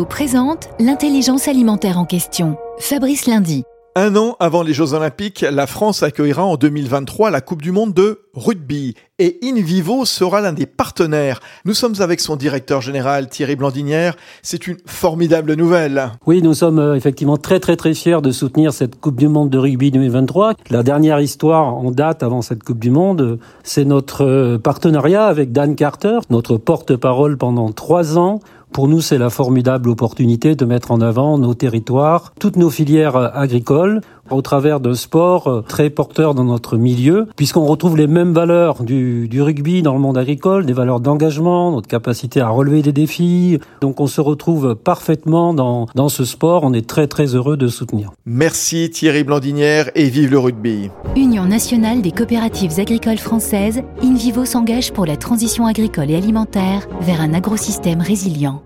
Présente l'intelligence alimentaire en question. Fabrice Lundi. Un an avant les Jeux Olympiques, la France accueillera en 2023 la Coupe du Monde de rugby et InVivo sera l'un des partenaires. Nous sommes avec son directeur général Thierry Blandinière. C'est une formidable nouvelle. Oui, nous sommes euh, effectivement très très très fiers de soutenir cette Coupe du Monde de rugby 2023. La dernière histoire en date avant cette Coupe du Monde, c'est notre euh, partenariat avec Dan Carter, notre porte-parole pendant trois ans pour nous, c'est la formidable opportunité de mettre en avant nos territoires, toutes nos filières agricoles, au travers d'un sport très porteur dans notre milieu, puisqu'on retrouve les mêmes valeurs du, du, rugby dans le monde agricole, des valeurs d'engagement, notre capacité à relever des défis. Donc on se retrouve parfaitement dans, dans ce sport. On est très très heureux de soutenir. Merci Thierry Blandinière et vive le rugby. Union nationale des coopératives agricoles françaises, InVivo s'engage pour la transition agricole et alimentaire vers un agrosystème résilient.